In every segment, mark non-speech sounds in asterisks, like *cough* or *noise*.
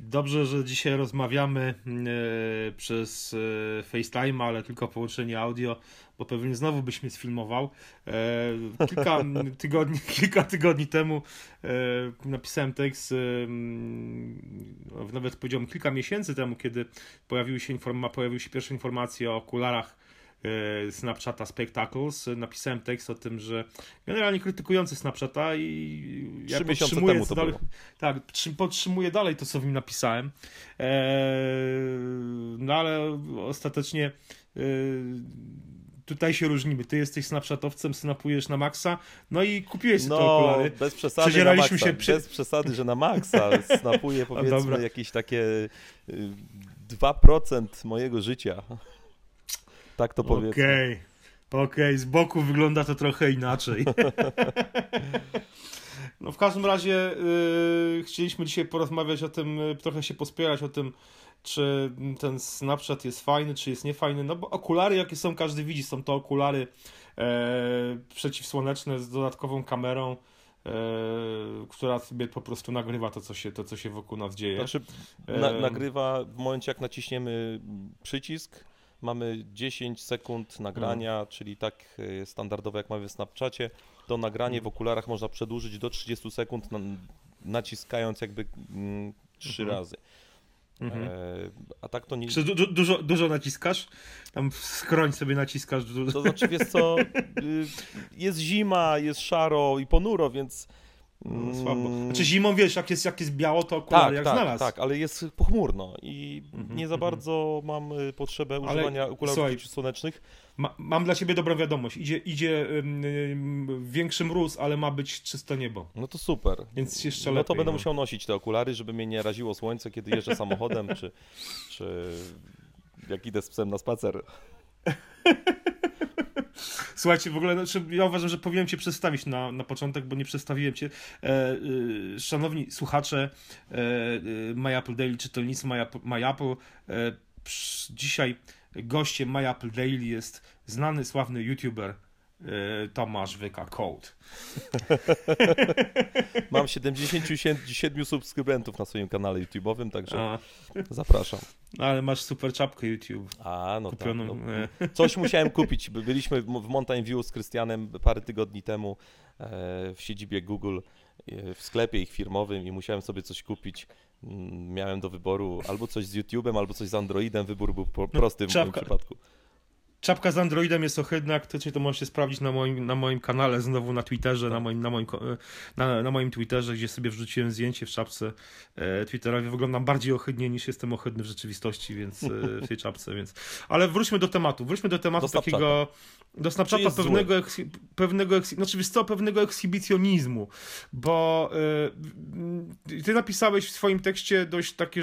Dobrze, że dzisiaj rozmawiamy e, przez e, FaceTime, ale tylko połączenie audio, bo pewnie znowu byś mnie sfilmował. E, kilka, *laughs* tygodni, kilka tygodni temu napisałem tekst, nawet powiedziałbym kilka miesięcy temu, kiedy pojawiły się, pojawiły się pierwsze informacje o okularach Snapchata Spectacles. Napisałem tekst o tym, że generalnie krytykujący Snapchata i ja podtrzymuję temu to dalej, było. tak, podtrzymuję dalej to, co w nim napisałem. Eee, no ale ostatecznie e, tutaj się różnimy. Ty jesteś snapchatowcem, snapujesz na maksa, no i kupiłeś no, te okulary. bez przesady na maksa. Się przy... Bez przesady, że na maksa *laughs* snapuję powiedzmy jakieś takie 2% y, mojego życia. Tak to powiedzmy. Okej, okay. okej, okay. z boku wygląda to trochę inaczej. *laughs* no w każdym razie yy, chcieliśmy dzisiaj porozmawiać o tym, yy, trochę się pospierać o tym, czy ten Snapchat jest fajny, czy jest niefajny, no bo okulary jakie są, każdy widzi, są to okulary e, przeciwsłoneczne z dodatkową kamerą, e, która sobie po prostu nagrywa to, co się, to, co się wokół nas dzieje. Znaczy, na, nagrywa w momencie, jak naciśniemy przycisk, mamy 10 sekund nagrania, hmm. czyli tak e, standardowe jak mamy w Snapchacie. To nagranie w mhm. okularach można przedłużyć do 30 sekund, naciskając jakby mm, trzy hmm. razy. Mhm. E, a tak to nie. Czy du dużo, dużo naciskasz? Tam skroń sobie naciskasz. To znaczy, wiesz co, *laughs* y, jest zima, jest szaro i ponuro, więc no, słabo. Mm. Znaczy zimą, wiesz, jak jest, jak jest biało, to okulary tak, jak tak, znalazł. Tak, ale jest pochmurno i mm -hmm, nie za mhm. bardzo mam y, potrzebę używania ale, okularów przeciwsłonecznych. Ma, mam dla ciebie dobrą wiadomość. Idzie, idzie większy mróz, ale ma być czyste niebo. No to super. Więc jeszcze no lepiej. to będę no. musiał nosić te okulary, żeby mnie nie raziło słońce, kiedy jeżdżę samochodem, czy, czy jak idę z psem na spacer. *laughs* Słuchajcie, w ogóle znaczy, ja uważam, że powinienem cię przedstawić na, na początek, bo nie przedstawiłem cię. E, e, szanowni słuchacze e, e My Apple Daily, czytelnicy My Apple, My Apple e, dzisiaj gościem My Apple Daily jest znany, sławny youtuber E, Tomasz Wyka Code. *laughs* Mam 77 subskrybentów na swoim kanale YouTube'owym, także A. zapraszam. Ale masz super czapkę YouTube. A, no kupioną. Tak, no. Coś musiałem kupić. Byliśmy w Mountain View z Krystianem parę tygodni temu e, w siedzibie Google e, w sklepie ich firmowym i musiałem sobie coś kupić. Mm, miałem do wyboru albo coś z YouTube'em, albo coś z Androidem. Wybór był prosty w moim przypadku. Czapka z Androidem jest ohydna, jak chcecie to możecie sprawdzić na moim, na moim kanale, znowu na Twitterze, na moim, na, moim, na, na moim Twitterze, gdzie sobie wrzuciłem zdjęcie w czapce e, Twitterowej. Wyglądam bardziej ohydnie niż jestem ohydny w rzeczywistości, więc e, w tej czapce, więc... Ale wróćmy do tematu, wróćmy do tematu do takiego... Do Snapchata pewnego, eks, pewnego eks, znaczy co, pewnego ekshibicjonizmu, bo y, ty napisałeś w swoim tekście dość takie,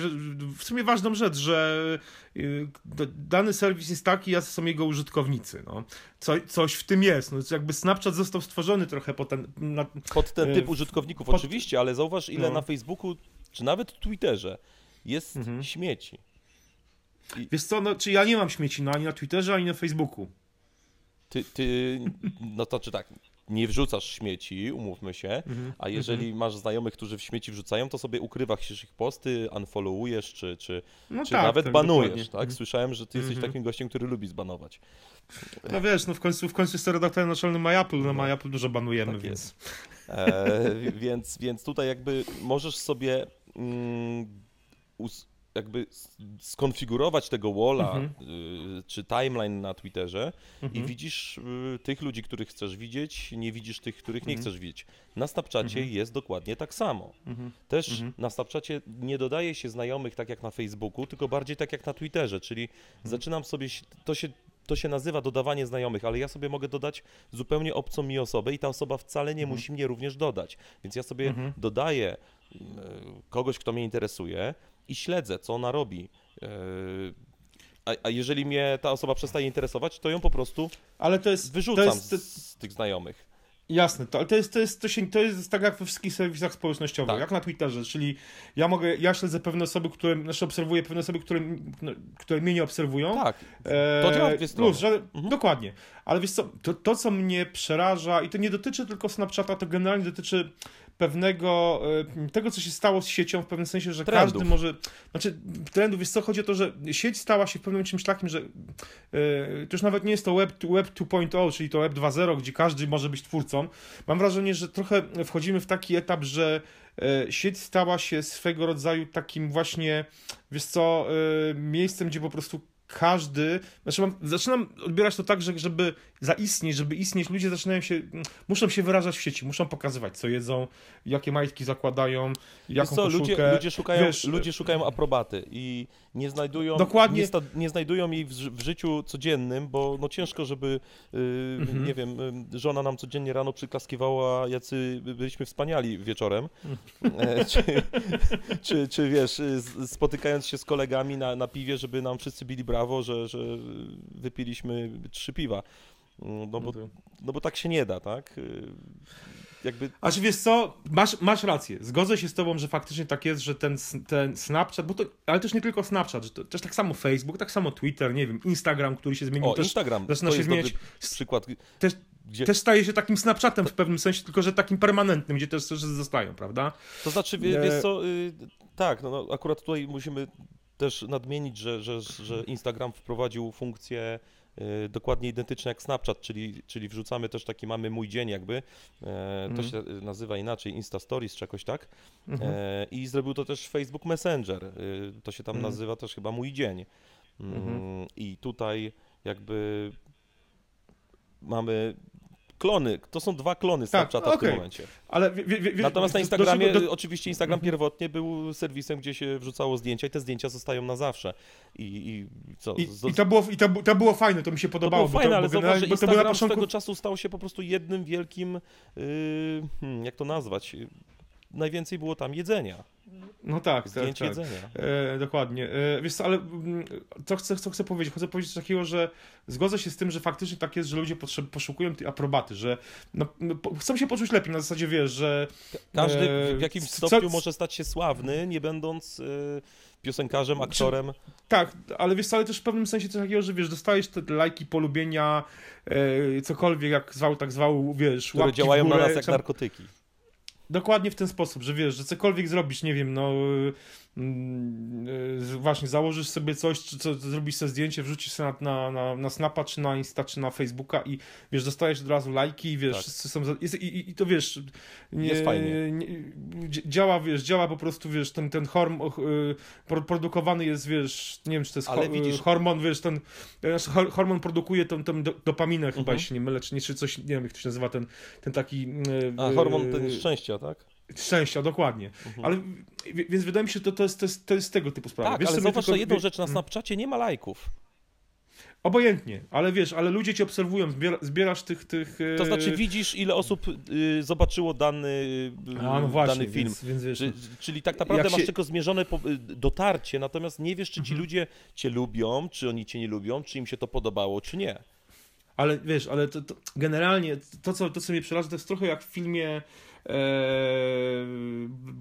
w sumie ważną rzecz, że y, dany serwis jest taki, jacy są jego użytkownicy. No. Co, coś w tym jest. No, jakby Snapchat został stworzony trochę pod ten... Na, pod ten typ y, użytkowników pod, oczywiście, ale zauważ ile no. na Facebooku, czy nawet Twitterze jest mhm. śmieci. I... Wiesz co, no, czy ja nie mam śmieci no, ani na Twitterze, ani na Facebooku. Ty, ty, no to czy tak, nie wrzucasz śmieci, umówmy się, mhm, a jeżeli mhm. masz znajomych, którzy w śmieci wrzucają, to sobie ukrywasz ich posty, unfollowujesz, czy, czy, no czy tak, nawet tak, banujesz, dokładnie. tak? Mhm. Słyszałem, że ty jesteś takim gościem, który lubi zbanować. No wiesz, no w końcu, w końcu jestem redaktorem naczelnym MyApple, na no, MyApple dużo banujemy, tak więc... E, *laughs* więc... Więc tutaj jakby możesz sobie mm, us jakby skonfigurować tego walla mhm. Y, czy timeline na Twitterze mhm. i widzisz y, tych ludzi, których chcesz widzieć, nie widzisz tych, których mhm. nie chcesz widzieć. Na Snapchacie mhm. jest dokładnie tak samo. Mhm. Też mhm. na Snapchacie nie dodaje się znajomych tak jak na Facebooku, tylko bardziej tak jak na Twitterze, czyli zaczynam sobie, to się to się nazywa dodawanie znajomych, ale ja sobie mogę dodać zupełnie obcą mi osobę i ta osoba wcale nie mhm. musi mnie również dodać. Więc ja sobie mhm. dodaję y, kogoś, kto mnie interesuje, i śledzę, co ona robi. E, a, a, jeżeli mnie ta osoba przestaje interesować, to ją po prostu Ale to jest, wyrzucam to jest, to... Z, tych znajomych. Jasne, to, ale to jest, to, jest, to, się, to jest tak jak we wszystkich serwisach społecznościowych, tak. jak na Twitterze, czyli ja mogę, ja śledzę pewne osoby, które, znaczy obserwuję pewne osoby, które, no, które mnie nie obserwują. Tak, to działa w dwie plus, że, mhm. Dokładnie, ale wiesz co, to, to co mnie przeraża i to nie dotyczy tylko Snapchata, to generalnie dotyczy pewnego, e, tego co się stało z siecią w pewnym sensie, że Trendów. każdy może, znaczy trendów, wiesz co, chodzi o to, że sieć stała się w pewnym czymś takim, że e, to już nawet nie jest to web, web 2.0, czyli to web 2.0, gdzie każdy może być twórcą. Mam wrażenie, że trochę wchodzimy w taki etap, że e, sieć stała się swego rodzaju takim właśnie, wiesz co, miejscem, gdzie po prostu każdy, znaczy mam, zaczynam odbierać to tak, że żeby zaistnieć, żeby istnieć, ludzie zaczynają się, muszą się wyrażać w sieci, muszą pokazywać, co jedzą, jakie majtki zakładają, Wiesz jaką co, koszulkę. ludzie, ludzie, szukają, wiesz, ludzie szukają aprobaty i nie znajdują, Dokładnie. nie, sta, nie znajdują jej w, w życiu codziennym, bo no ciężko, żeby, y, Mhm. nie wiem, żona nam codziennie rano przyklaskiwała, jacy byliśmy wspaniali wieczorem, e, czy, *laughs* czy, czy wiesz, y, spotykając się z kolegami na, na piwie, żeby nam wszyscy bili brawo, że, że wypiliśmy trzy piwa. Mm, No bo, to- no bo tak się nie da, tak? Y, Jakby A czy wiesz co, masz, masz rację, zgodzę się z tobą, że faktycznie tak jest, że ten, ten Snapchat, bo to, ale też nie tylko Snapchat, że to, też tak samo Facebook, tak samo Twitter, nie wiem, Instagram, który się zmienił, O, też, Instagram. zaczyna to się jest zmieniać. dobry przykład. Też, Gdzie, też staje się takim Snapchatem w pewnym sensie, tylko że takim permanentnym, gdzie też, też zostają, prawda? to znaczy, wie, e- wiesz co, y, tak, no, no, akurat tutaj musimy też nadmienić, że, że, że Instagram wprowadził funkcję y, dokładnie identyczne jak Snapchat, czyli, czyli wrzucamy też taki, mamy mój dzień jakby, e, to Mhm. się nazywa inaczej Insta Stories czy jakoś tak Mhm. e, i zrobił to też Facebook Messenger, y, to się tam Mhm. nazywa też chyba mój dzień Mm, Mhm. i tutaj jakby mamy klony, to są dwa klony Snapchata w tym momencie. Ale wie, wie, wie, Natomiast na Instagramie, do- oczywiście Instagram Mhm. pierwotnie był serwisem, gdzie się wrzucało zdjęcia i te zdjęcia zostają na zawsze. I, i co? I, i, to było, i to, to było fajne, to mi się to podobało. było bo fajne, to, ale zauważ, że to było na Instagram z początku... tego czasu stał się po prostu jednym wielkim, yy, hmm, jak to nazwać, najwięcej było tam jedzenia, No tak, tak, zdjęć tak. jedzenia. E, dokładnie. E, wiesz co, ale mm, co chcę, co chcę powiedzieć? Chcę powiedzieć coś takiego, że zgodzę się z tym, że faktycznie tak jest, że ludzie potrzeb, poszukują tej aprobaty, że no, no, po, chcą się poczuć lepiej, na zasadzie wiesz, że... Każdy e, w jakimś co- stopniu może stać się sławny, nie będąc yy, piosenkarzem, aktorem. Tak, ale wiesz co, ale też w pewnym sensie coś takiego, że wiesz, dostajesz te lajki, polubienia, e, cokolwiek, jak zwał, tak zwał, wiesz, które działają na górę, nas jak czy- narkotyki. Dokładnie w ten sposób, że wiesz, że cokolwiek zrobisz, nie wiem, no y, właśnie założysz sobie coś, czy co, zrobisz sobie zdjęcie, wrzucisz sobie na, na, na, na Snapa, czy na Insta, czy na Facebooka i wiesz, dostajesz od razu lajki i wiesz, Tak. wszyscy są, jest, i, i, to wiesz, nie, Jest fajnie. Nie, dzi- działa, wiesz, działa po prostu, wiesz, ten, ten horm, y, pro, produkowany jest, wiesz, nie wiem, czy to jest ho, widzisz- y, hormon, wiesz, ten, hor- hormon produkuje tą, tą do, dopaminę chyba, Mhm. jeśli nie mylę, czy nie, czy coś, nie wiem, jak to się nazywa, ten, ten taki... y, A y, hormon ten szczęścia, tak? Szczęścia, dokładnie. Mhm. Ale więc wydaje mi się, że to, to, jest, to, jest, to jest tego typu sprawa. Tak, Wiesz, ale zauważ, tylko- jedną rzecz na Mm. Snapchacie nie ma lajków. Obojętnie, ale wiesz, ale ludzie cię obserwują, zbiera, zbierasz tych... tych To e, znaczy widzisz, ile osób y, zobaczyło dany, y, A, no właśnie, dany film. Więc, więc wiesz, Czy, czyli tak naprawdę masz się- tylko zmierzone y, dotarcie, natomiast nie wiesz, czy ci Mhm. ludzie cię lubią, czy oni cię nie lubią, czy im się to podobało, czy nie. ale wiesz, ale to, to generalnie to co, to, co mnie przeraża, to jest trochę jak w filmie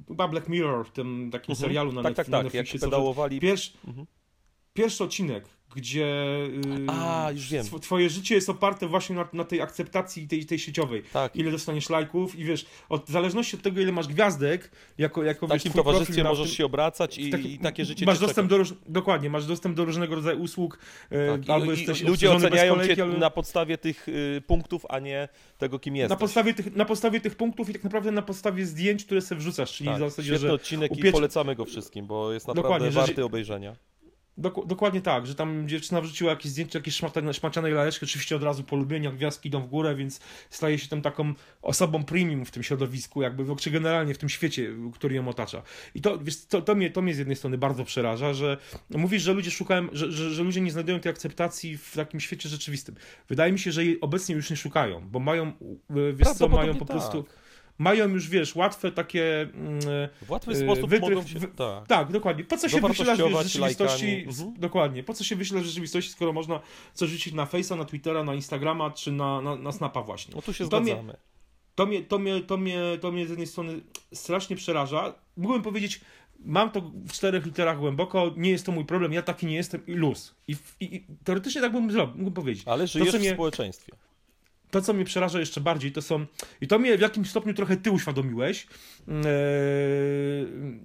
chyba Black Mirror, w tym takim Mhm. serialu na, tak, tak, na tak, jak Netflixie. co- pedałowali. Pierwszy, Mhm. pierwszy odcinek, gdzie y, A, już wiem. tw- twoje życie jest oparte właśnie na, na tej akceptacji tej, tej sieciowej. Tak, ile dostaniesz lajków i wiesz, od, w zależności od tego, ile masz gwiazdek, jako, jako w wiesz, takim twój towarzystwie możesz tym- się obracać i, i takie życie Masz dostęp czeka. do, dokładnie, masz dostęp do różnego rodzaju usług, e, Tak, albo i, jesteś ludzie oceniają kolejki, cię ale- na podstawie tych y, punktów, a nie tego, kim jesteś. na podstawie, tych, na podstawie tych punktów i tak naprawdę na podstawie zdjęć, które sobie wrzucasz, czyli tak, w zasadzie, świetny że odcinek i polecamy go wszystkim, bo jest naprawdę Dokładnie, że- warty obejrzenia. Dok- dokładnie tak, że tam dziewczyna wrzuciła jakieś zdjęcie, szmatane, szmacianej laleczki, oczywiście od razu polubienia, gwiazdki idą w górę, więc staje się tam taką osobą premium w tym środowisku, jakby, czy generalnie w tym świecie, który ją otacza. I to, wiesz, to, to, mnie, to mnie z jednej strony bardzo przeraża, że mówisz, że ludzie szukają, że, że, że ludzie nie znajdują tej akceptacji w takim świecie rzeczywistym. Wydaje mi się, że jej obecnie już nie szukają, bo mają, wiesz co, mają po prostu, tak. Mają już, wiesz, łatwe takie... mm, W łatwy Yy, sposób wytrych- mogą się... Tak. Tak, dokładnie. Po co się wyślać w Dowartościować rzeczywistości? Mhm. Dokładnie. Po co się wyślać w rzeczywistości, skoro można coś rzucić na Face'a, na Twittera, na Instagrama, czy na, na, na Snapa właśnie. No tu się To mnie-. To mnie, to, mnie, to, mnie, to mnie z jednej strony strasznie przeraża. Mógłbym powiedzieć, mam to w czterech literach głęboko, nie jest to mój problem, ja taki nie jestem i luz. I, i, i teoretycznie tak bym zrobił, mógłbym powiedzieć. Ale żyjesz co w mnie- społeczeństwie. To, co mnie przeraża jeszcze bardziej, to są, i to mnie w jakimś stopniu trochę ty uświadomiłeś, yy,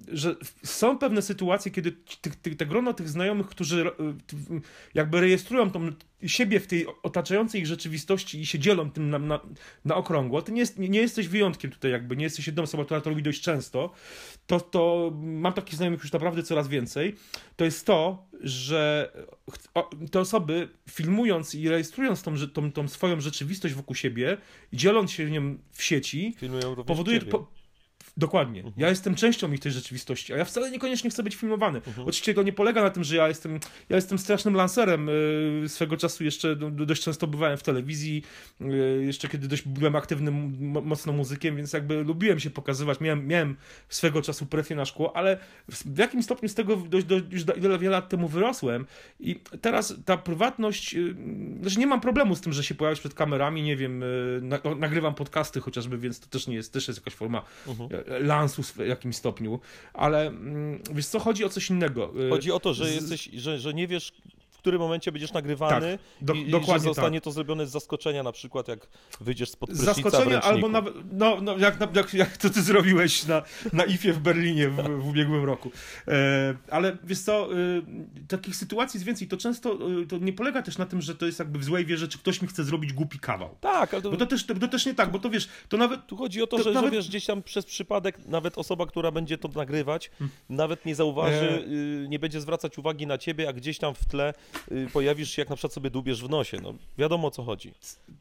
że są pewne sytuacje, kiedy te grono tych znajomych, którzy jakby rejestrują tą, siebie w tej otaczającej ich rzeczywistości i się dzielą tym na, na, na okrągło, ty nie, jest, nie, nie, jesteś wyjątkiem tutaj jakby, nie jesteś jedną osobą, która to robi dość często, to, to mam takich znajomych już naprawdę coraz więcej, to jest to, że te osoby filmując i rejestrując tą, tą, tą swoją rzeczywistość wokół siebie dzieląc się nią w sieci, powoduje, po, Dokładnie. Mhm. Ja jestem częścią ich tej rzeczywistości, a ja wcale niekoniecznie chcę być filmowany. Mhm. Oczywiście to nie polega na tym, że ja jestem, ja jestem strasznym lancerem. Y, swego czasu jeszcze dość często bywałem w telewizji, y, jeszcze kiedy dość byłem aktywnym mocno muzykiem, więc jakby lubiłem się pokazywać. Miałem, miałem swego czasu presję na szkło, ale w jakimś stopniu z tego dość, już wiele, wiele lat temu wyrosłem i teraz ta prywatność, y, znaczy nie mam problemu z tym, że się pojawiasz przed kamerami, nie wiem, nagrywam podcasty chociażby, więc to też nie jest, też jest jakaś forma mhm lansu w jakimś stopniu, ale mm, wiesz co, chodzi o coś innego. Chodzi o to, że, jesteś, że, że nie wiesz, którym momencie będziesz nagrywany tak, do, i, dokładnie że zostanie tak. to zrobione z zaskoczenia, na przykład jak wyjdziesz spod prysznica Zaskoczenia albo nawet, no, no jak, jak, jak to ty zrobiłeś na, na IFie w Berlinie w, w ubiegłym roku. E, ale wiesz co, e, takich sytuacji jest więcej. To często e, to nie polega też na tym, że to jest jakby w złej wierze, czy ktoś mi chce zrobić głupi kawał. Tak, ale to... Bo to też, to, to też nie tak, bo to wiesz, to nawet... Tu chodzi o to, to że, nawet... że wiesz, gdzieś tam przez przypadek nawet osoba, która będzie to nagrywać, hmm. nawet nie zauważy, e... nie będzie zwracać uwagi na ciebie, a gdzieś tam w tle y, pojawisz się, jak na przykład sobie dubiesz w nosie. No, wiadomo o co chodzi.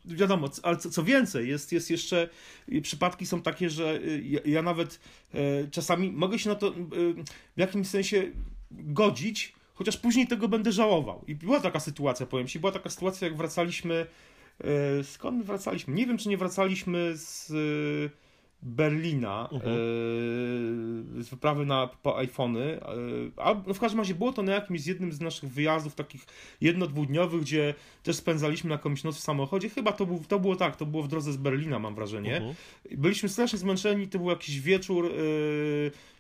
Wiadomo, ale co, więcej, jest, jest jeszcze, przypadki są takie, że y, ja, nawet e, czasami mogę się na to w jakimś sensie godzić, chociaż później tego będę żałował. I była taka sytuacja, powiem Ci, była taka sytuacja, jak wracaliśmy, e, skąd wracaliśmy? Nie wiem, czy nie wracaliśmy z Berlina -huh. e, z wyprawy na, po iPhony. E, a no w każdym razie było to na jakimś z jednym z naszych wyjazdów takich jedno-dwudniowych, gdzie też spędzaliśmy jakąś noc w samochodzie. Chyba to, był, to było tak, to było w drodze z Berlina, mam wrażenie. -huh. Byliśmy strasznie zmęczeni, to był jakiś wieczór. E,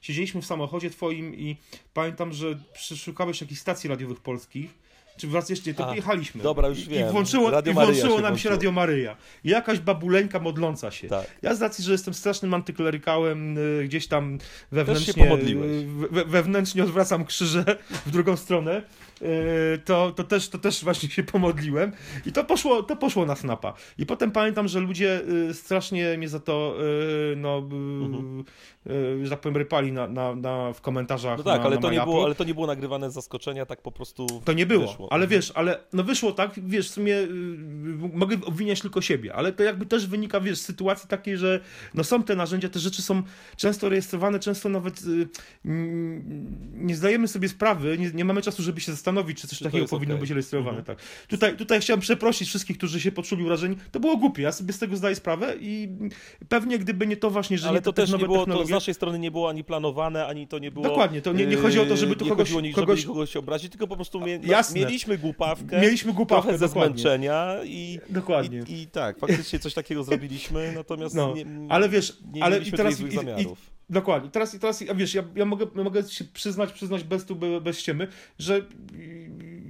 siedzieliśmy w samochodzie twoim i pamiętam, że przeszukałeś jakichś stacji radiowych polskich czy wraz jeszcze, to jechaliśmy. Dobra, już wiem. I włączyło, Radio i włączyło się nam się Radio Maryja. I jakaś babuleńka modląca się. Tak. Ja z racji, że jestem strasznym antyklerykałem, y, gdzieś tam wewnętrznie, y, we, wewnętrznie odwracam krzyże *laughs* w drugą stronę, to, to, też, to też właśnie się pomodliłem i to poszło, to poszło na snapa. I potem pamiętam, że ludzie strasznie mnie za to no, mhm. że tak powiem, rypali na, na, na, w komentarzach. No tak, na, ale, to nie było, ale to nie było nagrywane z zaskoczenia, tak po prostu. To nie było. Wyszło ale wiesz, ale no wyszło tak, wiesz, w sumie mogę obwiniać tylko siebie, ale to jakby też wynika, wiesz, z sytuacji takiej, że no są te narzędzia, te rzeczy są często rejestrowane, często nawet nie zdajemy sobie sprawy, nie, nie, mamy czasu, żeby się zastanowić, czy coś czy takiego powinno okay. być rejestrowane, mhm. tak. Tutaj, tutaj chciałem przeprosić wszystkich, którzy się poczuli urażeni, to było głupie, ja sobie z tego zdaję sprawę i pewnie gdyby nie to właśnie, że ale nie to też nie było, technologie... to z naszej strony nie było ani planowane, ani to nie było... Dokładnie, to nie, nie chodzi o to, żeby tu nie kogoś, kogoś... kogoś... kogoś obrazić, tylko po prostu mie... mieliśmy głupawkę, mieliśmy głupawkę, ze zmęczenia i, dokładnie. I, I, tak, faktycznie coś takiego *laughs* zrobiliśmy, natomiast no, nie, ale wiesz, nie ale i teraz zamiarów. I, Dokładnie. Teraz, teraz wiesz, ja, ja, mogę, mogę się przyznać, przyznać bez tu, bez ściemy, że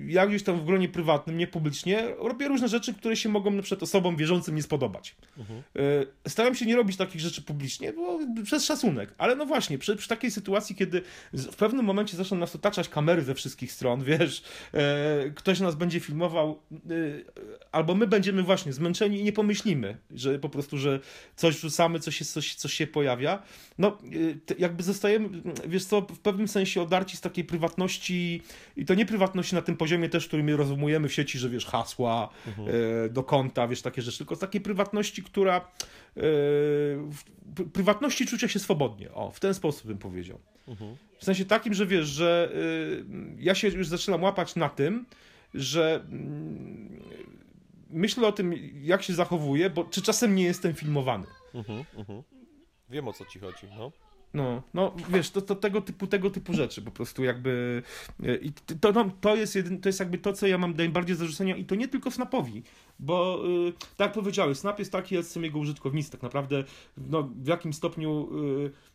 ja gdzieś tam w gronie prywatnym, nie publicznie, robię różne rzeczy, które się mogą na przykład osobom wierzącym nie spodobać. E, staram się nie robić takich rzeczy publicznie, bo przez szacunek. Ale no właśnie, przy, przy takiej sytuacji, kiedy w pewnym momencie zaczną nas otaczać kamery ze wszystkich stron, *laughs* wiesz, e, ktoś nas będzie filmował, e, albo my będziemy właśnie zmęczeni i nie pomyślimy, że po prostu, że coś rzucamy, coś, jest, coś, coś się pojawia. No, jakby zostajemy, wiesz co, w pewnym sensie odarci z takiej prywatności i to nie prywatności na tym poziomie też, który my rozumujemy w sieci, że wiesz, hasła mhm. e, do konta, wiesz, takie rzeczy, tylko z takiej prywatności, która e, prywatności czucia się swobodnie, o, w ten sposób bym powiedział. Mhm. W sensie takim, że wiesz, że e, ja się już zaczynam łapać na tym, że mm, myślę o tym, jak się zachowuję, bo czy czasem nie jestem filmowany. Mhm, mhm. Wiem o co ci chodzi, no. No, no wiesz, to, to tego, typu, tego typu rzeczy po prostu jakby e, i to, no, to, jest jedyn, to jest jakby to, co ja mam najbardziej zarzucenia i to nie tylko Snapowi, bo y, tak jak powiedziałeś, Snap jest taki, są jego użytkownicy, tak naprawdę no, w jakim stopniu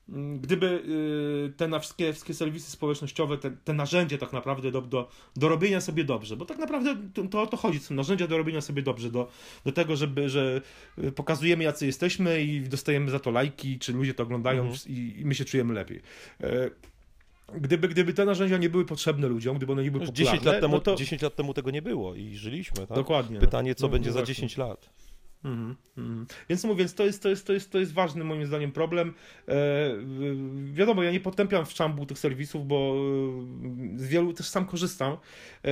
y, y, gdyby y, te na wszystkie, wszystkie serwisy społecznościowe, te, te narzędzia tak naprawdę do, do, do robienia sobie dobrze, bo tak naprawdę to, o to chodzi, są narzędzia do robienia sobie dobrze, do, do tego, żeby, że pokazujemy jacy jesteśmy i dostajemy za to lajki, czy ludzie to oglądają Mhm. i, i my się czujemy lepiej. E, Gdyby, gdyby te narzędzia nie były potrzebne ludziom, gdyby one nie były Już popularne, 10 lat, temu, no to... 10 lat temu tego nie było i żyliśmy, tak? Dokładnie. Pytanie, co No, będzie no za właśnie. 10 lat. Mhm, mhm. Więc mówiąc, to jest, to, jest, to, jest, to jest ważny moim zdaniem problem. E, wiadomo, ja nie potępiam w czambu tych serwisów, bo y, z wielu też sam korzystam. E,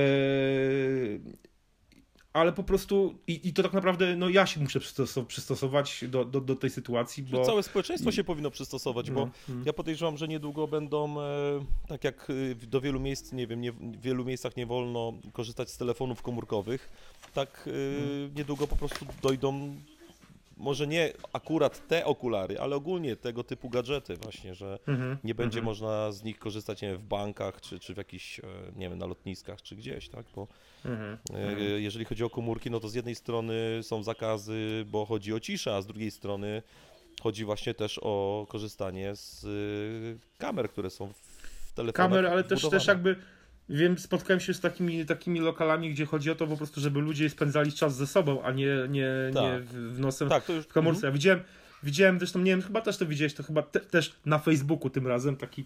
ale po prostu, i, i to tak naprawdę, no ja się muszę przystosow- przystosować do, do, do tej sytuacji, Bo... Całe społeczeństwo się powinno przystosować, bo mm. ja podejrzewam, że niedługo będą, e, tak jak e, do wielu miejsc, nie wiem, nie, w wielu miejscach nie wolno korzystać z telefonów komórkowych, tak e, Mm. niedługo po prostu dojdą, może nie akurat te okulary, ale ogólnie tego typu gadżety właśnie, że Mhm, nie będzie mhm. można z nich korzystać nie wiem, w bankach, czy, czy w jakichś, e, nie wiem, na lotniskach, czy gdzieś, tak, bo Mhm, E, mhm. Jeżeli chodzi o komórki, no to z jednej strony są zakazy, bo chodzi o ciszę, a z drugiej strony chodzi właśnie też o korzystanie z y, kamer, które są w telefonach. kamer, ale też, też jakby wiem, spotkałem się z takimi, takimi lokalami, gdzie chodzi o to po prostu, żeby ludzie spędzali czas ze sobą, a nie, nie, nie Tak. w w nosem Tak, to już. w komórce. Ja widziałem, widziałem zresztą, nie wiem, chyba też to widziałeś, to chyba te, też na Facebooku tym razem taki,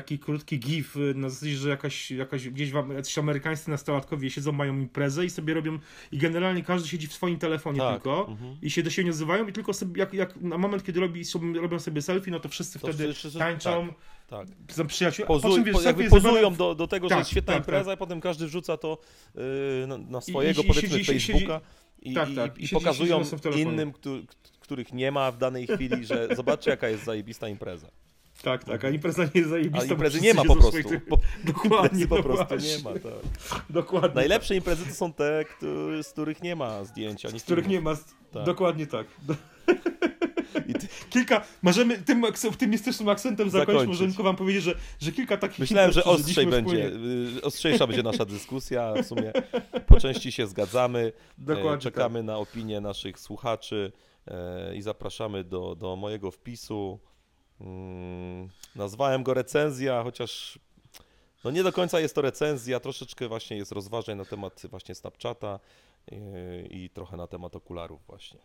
taki krótki gif y, na zasadzie, że jakaś, jakaś gdzieś w, jacyś amerykańscy nastolatkowie siedzą, mają imprezę i sobie robią i generalnie każdy siedzi w swoim telefonie Tak, tylko mhm. i się do siebie nie odzywają i tylko sobie, jak, jak na moment, kiedy robi, sobie, robią sobie selfie, no to wszyscy To wtedy wszyscy- tańczą, Tak. są przyjaciół, a po czym wiesz, po, pozują do, do tego, że Tak, jest świetna tak, impreza, tak. i potem każdy wrzuca to y, na, na I- swojego, i powiedzmy, siedzi- siedzi- Facebooka i, tak, i, tak. I i siedzi- pokazują siedzi innym, któ- których nie ma w danej chwili, że zobaczcie, jaka jest zajebista impreza. Tak, tak, a impreza nie jest A zajebista. bo imprezy nie ma po prostu. swoich- Po, *laughs* Dokładnie, po prostu właśnie. nie ma, tak. Dokładnie. Najlepsze imprezy to są te, które, z których nie ma zdjęć, ani Z których nie ma. Tak. Dokładnie tak. Ty, *laughs* Kilka, możemy tym optymistycznym akcentem zakończyć, Zakończyć. możemy tylko wam powiedzieć, że, że kilka takich myślałem, że ostrzej będzie, wspólnie. y, ostrzejsza będzie nasza *laughs* dyskusja, w sumie po części się zgadzamy, e, Dokładnie czekamy na opinię naszych słuchaczy e, i zapraszamy do, do mojego wpisu. Mm, Nazwałem go recenzja, chociaż no nie do końca jest to recenzja, troszeczkę właśnie jest rozważań na temat właśnie Snapchata e, i trochę na temat okularów właśnie.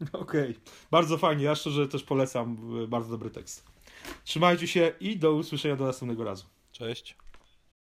*laughs* Okej, bardzo fajnie, ja szczerze też polecam, y, bardzo dobry tekst. Trzymajcie się i do usłyszenia do następnego razu. Cześć.